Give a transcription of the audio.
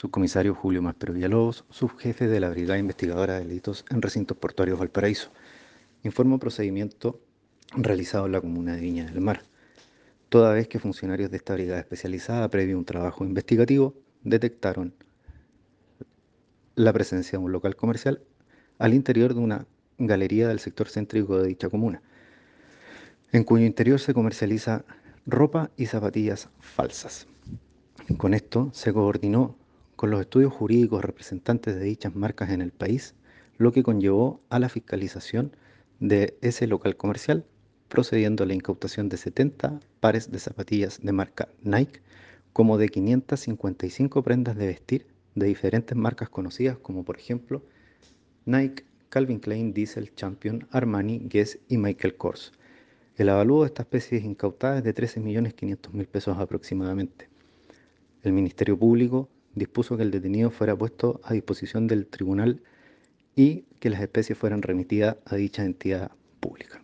subcomisario Julio Maspero Villalobos, subjefe de la Brigada Investigadora de Delitos en Recintos Portuarios Valparaíso. Informo procedimiento realizado en la comuna de Viña del Mar. Toda vez que funcionarios de esta brigada especializada, previo a un trabajo investigativo, detectaron la presencia de un local comercial al interior de una galería del sector céntrico de dicha comuna, en cuyo interior se comercializa ropa y zapatillas falsas. Con esto se coordinó con los estudios jurídicos representantes de dichas marcas en el país, lo que conllevó a la fiscalización de ese local comercial, procediendo a la incautación de 70 pares de zapatillas de marca Nike, como de 555 prendas de vestir de diferentes marcas conocidas como por ejemplo Nike, Calvin Klein, Diesel, Champion, Armani, Guess y Michael Kors. El avalúo de esta especie incautada es de 13.500.000 pesos aproximadamente. El Ministerio Público dispuso que el detenido fuera puesto a disposición del tribunal y que las especies fueran remitidas a dicha entidad pública.